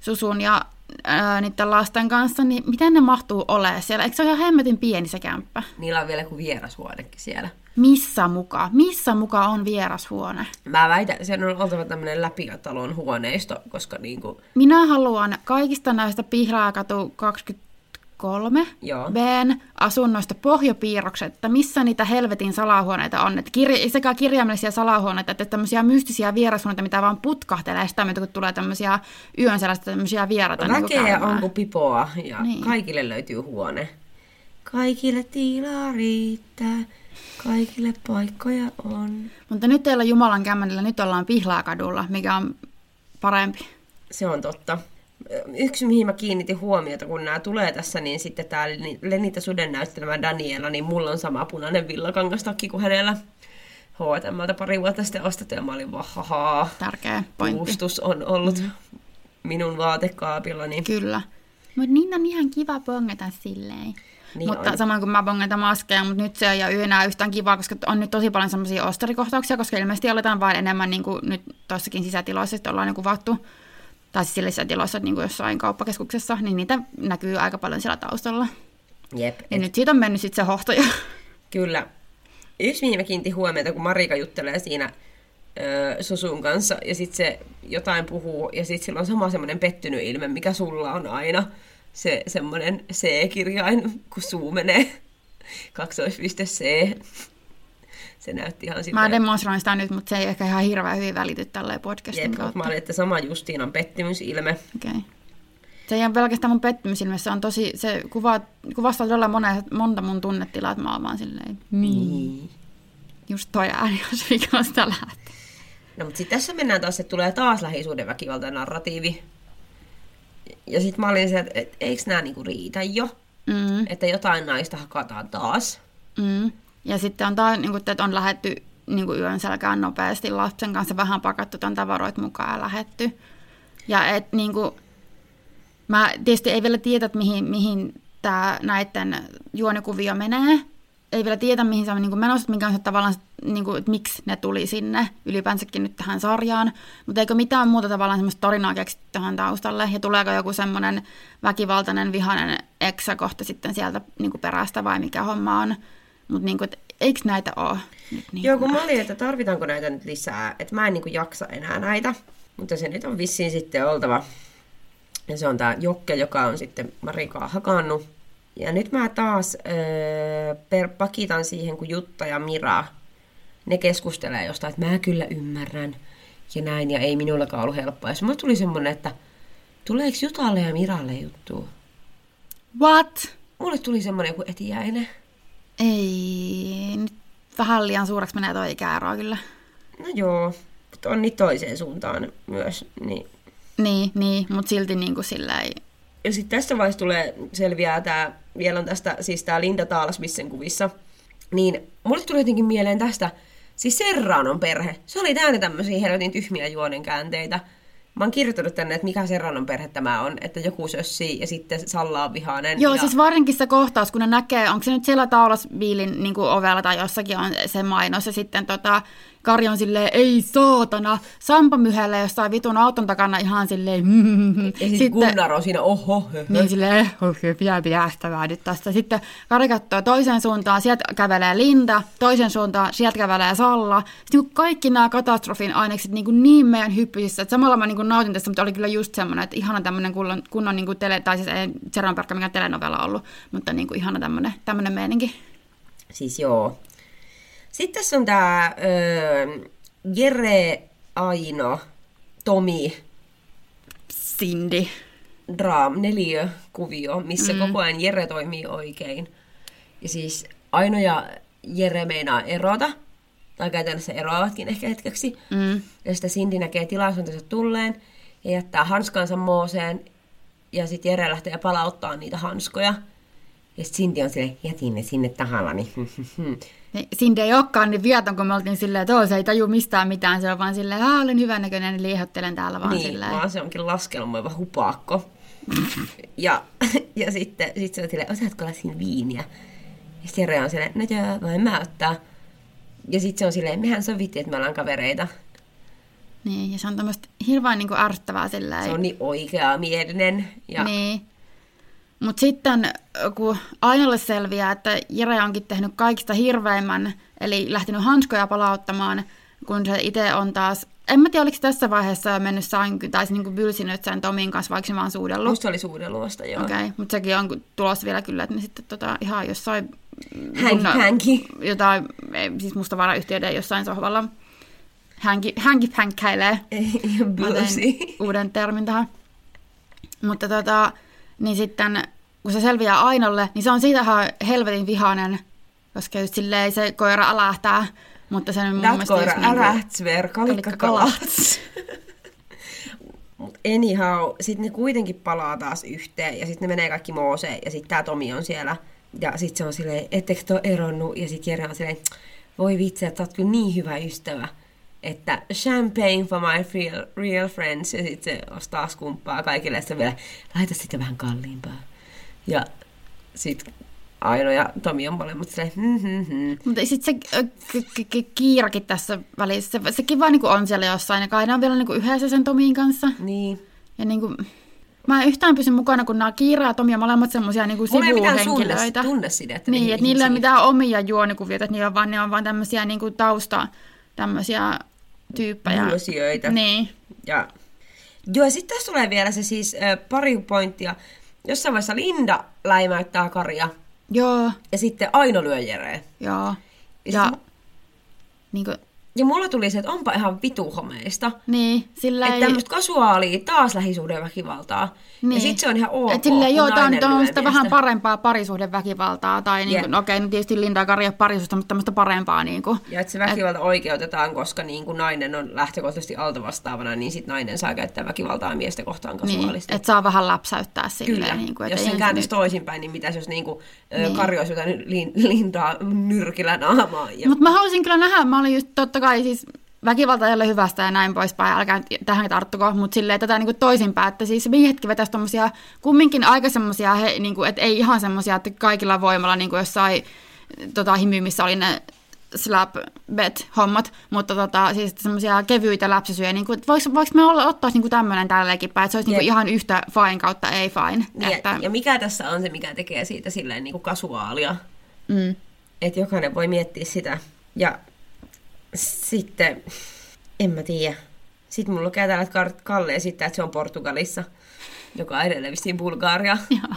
Susun ja ää, niiden lasten kanssa, niin miten ne mahtuu olemaan siellä? Eikö se ole ihan hemmetin pieni se kämppä? Niillä on vielä kuin vierashuonekin siellä. Missä muka? Missä muka on vierashuone? Mä väitän, se on oltava tämmöinen läpiatalon huoneisto, koska niinku... Minä haluan kaikista näistä Pihlaakatu 20 kolme Joo. Bn asunnoista pohjopiirrokset, että missä niitä helvetin salahuoneita on. Että kirja, sekä kirjaimellisia salahuoneita, että tämmöisiä mystisiä vierashuoneita, mitä vaan putkahtelee sitä myötä, kun tulee tämmöisiä yön sellaista tämmöisiä vieraita. Väkeä niin on kuin pipoa ja niin. kaikille löytyy huone. Kaikille tilaa riittää, kaikille paikkoja on. Mutta nyt ei olla Jumalan kämmenellä, nyt ollaan Pihlaakadulla, mikä on parempi. Se on totta yksi, mihin mä kiinnitin huomiota, kun nämä tulee tässä, niin sitten tämä Lenita Suden näyttelemä Daniela, niin mulla on sama punainen villakangastakki kuin hänellä. H&Mltä pari vuotta sitten ostettu ja mä olin vaan, Tärkeä pointti. Puustus on ollut mm. minun vaatekaapillani. Kyllä. Mutta niin on ihan kiva bongata silleen. Niin mutta on. samoin kuin mä bongatan maskeja, mutta nyt se ei ole enää yhtään kivaa, koska on nyt tosi paljon semmoisia osterikohtauksia, koska ilmeisesti aletaan vain enemmän niin kuin nyt tuossakin sisätiloissa, että ollaan niin kuvattu tai siis sellaisissa tiloissa niin kuin jossain kauppakeskuksessa, niin niitä näkyy aika paljon siellä taustalla. Jep. Ja et... nyt siitä on mennyt sitten se hohtoja. Kyllä. Yksi, mihin mä kiinnitin huomiota, kun Marika juttelee siinä ö, Susun kanssa, ja sitten se jotain puhuu, ja sitten sillä on sama semmoinen pettynyt ilme, mikä sulla on aina. Se semmoinen C-kirjain, kun suu menee. *laughs* Kaksoispiste C se näytti ihan sitä. Mä demonstroin sitä nyt, mutta se ei ehkä ihan hirveän hyvin välity tälleen podcastin Jep, kautta. Mä olin, että sama Justiinan pettymysilme. Okei. Okay. Se ei ole pelkästään mun pettymysilme, se on tosi, se kuva, kuvastaa todella monta, monta mun tunnetilaa, että mä oon vaan silleen, niin. niin. Just toi ääni, jos mikä on sitä lähtee. No mutta sitten tässä mennään taas, että tulee taas väkivalta narratiivi. Ja sitten mä olin se, että et, eikö nämä niinku riitä jo? Mm. Että jotain naista hakataan taas. Mm. Ja sitten on taas, niin kuin, että on lähetty niin kuin yön selkään nopeasti lapsen kanssa, vähän pakattu tämän tavaroit mukaan ja lähetty. Ja et, niin kuin, mä tietysti ei vielä tiedä, että mihin, mihin tämä näiden juonikuvio menee. Ei vielä tiedä, mihin se on niin menossa, mikä on se tavallaan, niin kuin, että miksi ne tuli sinne ylipäänsäkin nyt tähän sarjaan. Mutta eikö mitään muuta tavallaan semmoista tarinaa keksitty tähän taustalle? Ja tuleeko joku semmoinen väkivaltainen, vihainen eksä kohta sitten sieltä niin kuin perästä vai mikä homma on? Mutta niinku, eikö näitä ole? Nyt niin Joo, kun mä olin, että tarvitaanko näitä nyt lisää. Että mä en niinku jaksa enää näitä. Mutta se nyt on vissiin sitten oltava. Ja se on tämä Jokke, joka on sitten Marikaa hakannut. Ja nyt mä taas öö, per, pakitan siihen, kun Jutta ja Mira, ne keskustelee jostain, että mä kyllä ymmärrän ja näin, ja ei minullakaan ollut helppoa. Ja mulle tuli semmonen, että tuleeko Jutalle ja Miralle juttu? What? Mulle tuli semmonen joku etiäinen. Ei, nyt vähän liian suureksi menee toi ikäero kyllä. No joo, mutta on niin toiseen suuntaan myös. Niin, niin, niin mutta silti niin kuin sillä ei... Ja sitten tässä vaiheessa tulee, selviää tämä, vielä on tästä, siis tämä Linda Taalasmissen kuvissa, niin mulle tuli jotenkin mieleen tästä, siis Serranon perhe. Se oli täynnä tämmöisiä helvetin tyhmiä juonenkäänteitä. Mä oon kirjoittanut tänne, että mikä Serranon perhe tämä on, että joku sössii ja sitten Salla on vihainen. Joo, ja... siis varsinkin se kohtaus, kun ne näkee, onko se nyt siellä Taulasbiilin niin ovella tai jossakin on se mainos ja sitten tota, Kari on silleen, ei saatana, Sampa myhällä jossain vitun auton takana ihan silleen, Ja sitten Gunnar on siinä, oho, höhö. niin silleen, okei, pitää päästävää nyt tästä. Sitten Kari katsoo toiseen suuntaan, sieltä kävelee Linda, toisen suuntaan, sieltä kävelee Salla. Sitten kaikki nämä katastrofin ainekset niin, kuin niin meidän hyppysissä, että samalla mä niin kuin nautin tästä, mutta oli kyllä just semmoinen, että ihana tämmöinen kunnon, kunnon niin kuin tele, tai siis ei Seronperkka mikä telenovela ollut, mutta niin kuin ihana tämmöinen, tämmöinen meininki. Siis joo. Sitten tässä on öö, Jere, Aino, Tomi, Cindy. draam, neliökuvio, missä mm. koko ajan Jere toimii oikein. Ja siis Aino ja Jere meinaa erota, tai käytännössä eroavatkin ehkä hetkeksi. Mm. Ja sitten Cindy näkee tilaisuutensa tulleen ja jättää hanskansa mooseen. Ja sitten Jere lähtee palauttaa niitä hanskoja. Ja Cindy on silleen, jätin ne sinne tahallani. *laughs* Niin, Cindy ei olekaan niin vieton, kun me oltiin silleen, että "Oo, se ei taju mistään mitään, se on vaan silleen, että olen hyvännäköinen, niin täällä vaan niin, silleen. vaan se onkin laskelmoiva hupaakko. *laughs* ja, *laughs* ja sitten sit se on silleen, osaatko olla siinä viiniä? Ja Jere on silleen, no joo, voin mä ottaa. Ja sitten se on silleen, mehän sovittiin, että me ollaan kavereita. Niin, ja se on tämmöistä hirveän niin ärsyttävää silleen. Se on niin oikea mielinen. Ja Niin. Mutta sitten, kun Ainolle selviää, että Jere onkin tehnyt kaikista hirveimmän, eli lähtenyt hanskoja palauttamaan, kun se itse on taas, en mä tiedä, oliko se tässä vaiheessa jo mennyt sänky, tai se niin bylsinyt sen Tomin kanssa, vaikka se vaan suudellut. musta oli suudeluosta, joo. Okei, okay, mutta sekin on tulossa vielä kyllä, että ne sitten tota, ihan jossain... Hänki, hänki. Jotain, siis mustavarayhtiöiden jossain sohvalla hänki, hänki pänkkäilee. Bluesi. uuden termin tähän. Mutta tota, niin sitten kun se selviää Ainolle, niin se on siitä ihan helvetin vihainen, koska just silleen se koira älähtää, mutta se on mun That mielestä koira, niinku- kalikka kalats. Mut anyhow, sitten ne kuitenkin palaa taas yhteen ja sitten ne menee kaikki mooseen ja sitten tää Tomi on siellä. Ja sitten se on silleen, ettekö te ole eronnut? Ja sitten Jere on silleen, voi vitsi, että sä oot kyllä niin hyvä ystävä. Että champagne for my real, real friends. Ja sitten se ostaa skumppaa kaikille ja vielä, laita sitten vähän kalliimpaa. Ja sitten Aino ja Tomi on molemmat silleen, hmm, hmm, hmm. Mutta sitten se k- k- k- Kiirakin tässä välissä, se, sekin vaan niinku on siellä jossain, ja kai on vielä niinku yhdessä sen Tomin kanssa. Niin. Ja niinku, mä en yhtään pysy mukana, kun nämä Kiira ja Tomi on molemmat semmosia niinku Mulla ei mitään sivuhenkilöitä. tunne, tunnesidettä. Niin, niihin että niillä ei ole mitään omia juonikuvioita, että niillä on vaan, ne on vaan tämmöisiä niinku tausta, tämmöisiä tyyppejä. Mulsioita. Niin. Ja, joo, sitten tässä tulee vielä se siis äh, pari pointtia. Jossain vaiheessa Linda läimäyttää Karia Joo, ja sitten Aino lyö Jereen. joo. Ja, Ja, sit, niinku, ja mulla tuli se, että onpa ihan vituhomeista. niin, sillä Että ei... tämmöistä kasuaalia, taas lähisuhdeväkivaltaa. Niin. Ja sitten se on ihan ok. Et silleen, joo, tämä on, on sitä vähän parempaa parisuhdeväkivaltaa, tai niin kuin, no okei, no tietysti Linda Kari ei ole parisuhde, mutta tämmöistä parempaa. Niin kuin. Ja että se väkivalta oikeutetaan, koska niin kuin nainen on lähtökohtaisesti altavastaavana, niin sitten nainen saa käyttää väkivaltaa miestä kohtaan Niin, kasuaalisti. että saa vähän läpsäyttää silleen. Kyllä, Niin kuin, jos sen kääntäisi nyt- toisinpäin, niin mitäs jos niinku, niin. Niin. Kari olisi jotain lin, lindaa nyrkillä naamaan. Ja... Mutta mä halusin kyllä nähdä, mä olin just totta kai siis väkivalta ei ole hyvästä ja näin poispäin, älkää tähän tarttuko, mutta silleen tätä niinku toisinpäin, että siis miehetkin vetäisi tommosia, kumminkin aika semmosia, he, niinku, että ei ihan semmosia, että kaikilla voimalla niinku jossain tota, himy, missä oli ne slap bet hommat, mutta tota, siis semmoisia kevyitä läpsysyjä, niinku, että voiko, voiko me olla, ottaa niinku tämmöinen tälleenkin päin, että se olisi niinku Jep. ihan yhtä fine kautta ei fine. Niin, että, Ja mikä tässä on se, mikä tekee siitä silleen niinku kasuaalia? mm, Että jokainen voi miettiä sitä. Ja sitten, en mä tiedä. Sitten mulla lukee täällä, että Kalle esittää, että se on Portugalissa, joka on edelleen vissiin Bulgaria. joo.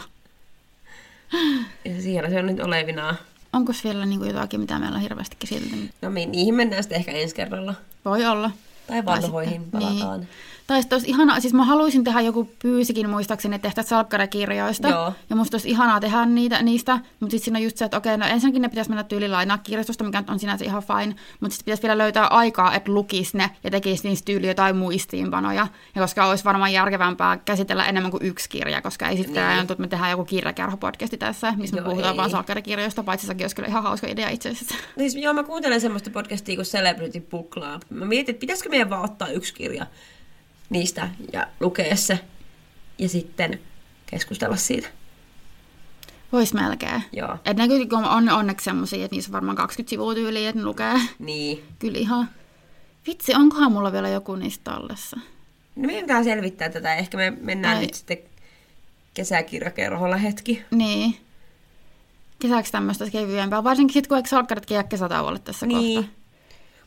Ja siellä se on nyt olevinaan. Onko vielä niinku jotakin, mitä meillä on hirveästi käsitelty? No me niihin mennään sitten ehkä ensi kerralla. Voi olla. Tai vanhoihin palataan. Niin. Tai sitten olisi ihanaa, siis mä haluaisin tehdä joku pyysikin muistaakseni, että tehtäisiin salkkarekirjoista. Joo. Ja musta olisi ihanaa tehdä niitä, niistä, mutta sitten siinä on just se, että okei, no ensinnäkin ne pitäisi mennä tyyli lainaa kirjastosta, mikä on sinänsä ihan fine, mutta sitten pitäisi vielä löytää aikaa, että lukisi ne ja tekisi niistä tyyli jotain muistiinpanoja. Ja koska olisi varmaan järkevämpää käsitellä enemmän kuin yksi kirja, koska ei sitten Niin. niin. että me tehdään joku kirjakerho-podcasti tässä, missä me Joo, puhutaan ei. vaan salkkarekirjoista, paitsi sekin olisi kyllä ihan hauska idea itse asiassa. *laughs* Siis, joo, mä kuuntelen semmoista podcastia kuin Celebrity Book Club. Mä mietin, että pitäisikö meidän vaan ottaa yksi kirja niistä ja lukea se. Ja sitten keskustella siitä. Vois melkein. Joo. Et ne kyllä on onneksi semmosia, että niissä on varmaan 20 sivua tyyliä, että ne lukee Niin. kyllä ihan. Vitsi, onkohan mulla vielä joku niistä tallessa? No meidän selvittää tätä. Ehkä me mennään Ai. nyt sitten kesäkirjakerholla hetki. Niin. Kesäksi tämmöistä kevyempää, varsinkin sitten kun eikö salkkaritkin jää kesätauolle tässä Niin. kohta.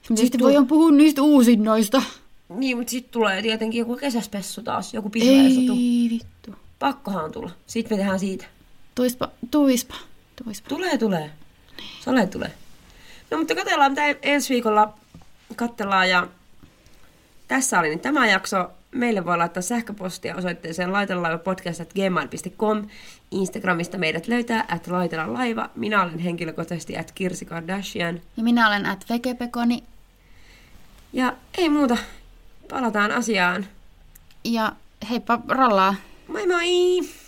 Sitten Sit voidaan puhua niistä uusinnoista. Niin, mutta sitten tulee tietenkin joku kesäspessu taas, joku pihlajasotu. Ei vittu. Pakkohan tulla. Sitten me tehdään siitä. Tuispa, tuispa, tuispa. Tulee, tulee. Sale tulee. No mutta katsellaan, mitä ensi viikolla katsellaan. Ja tässä oli nyt tämä jakso. Meille voi laittaa sähköpostia osoitteeseen laitelaivapodcast.gmail.com. Instagramista meidät löytää at laitelalaiva. Minä olen henkilökohtaisesti at Kirsi Kardashian. Ja minä olen at Vegepekoni. Ja ei muuta. Palataan asiaan. Ja heippa rallaa. Moi moi!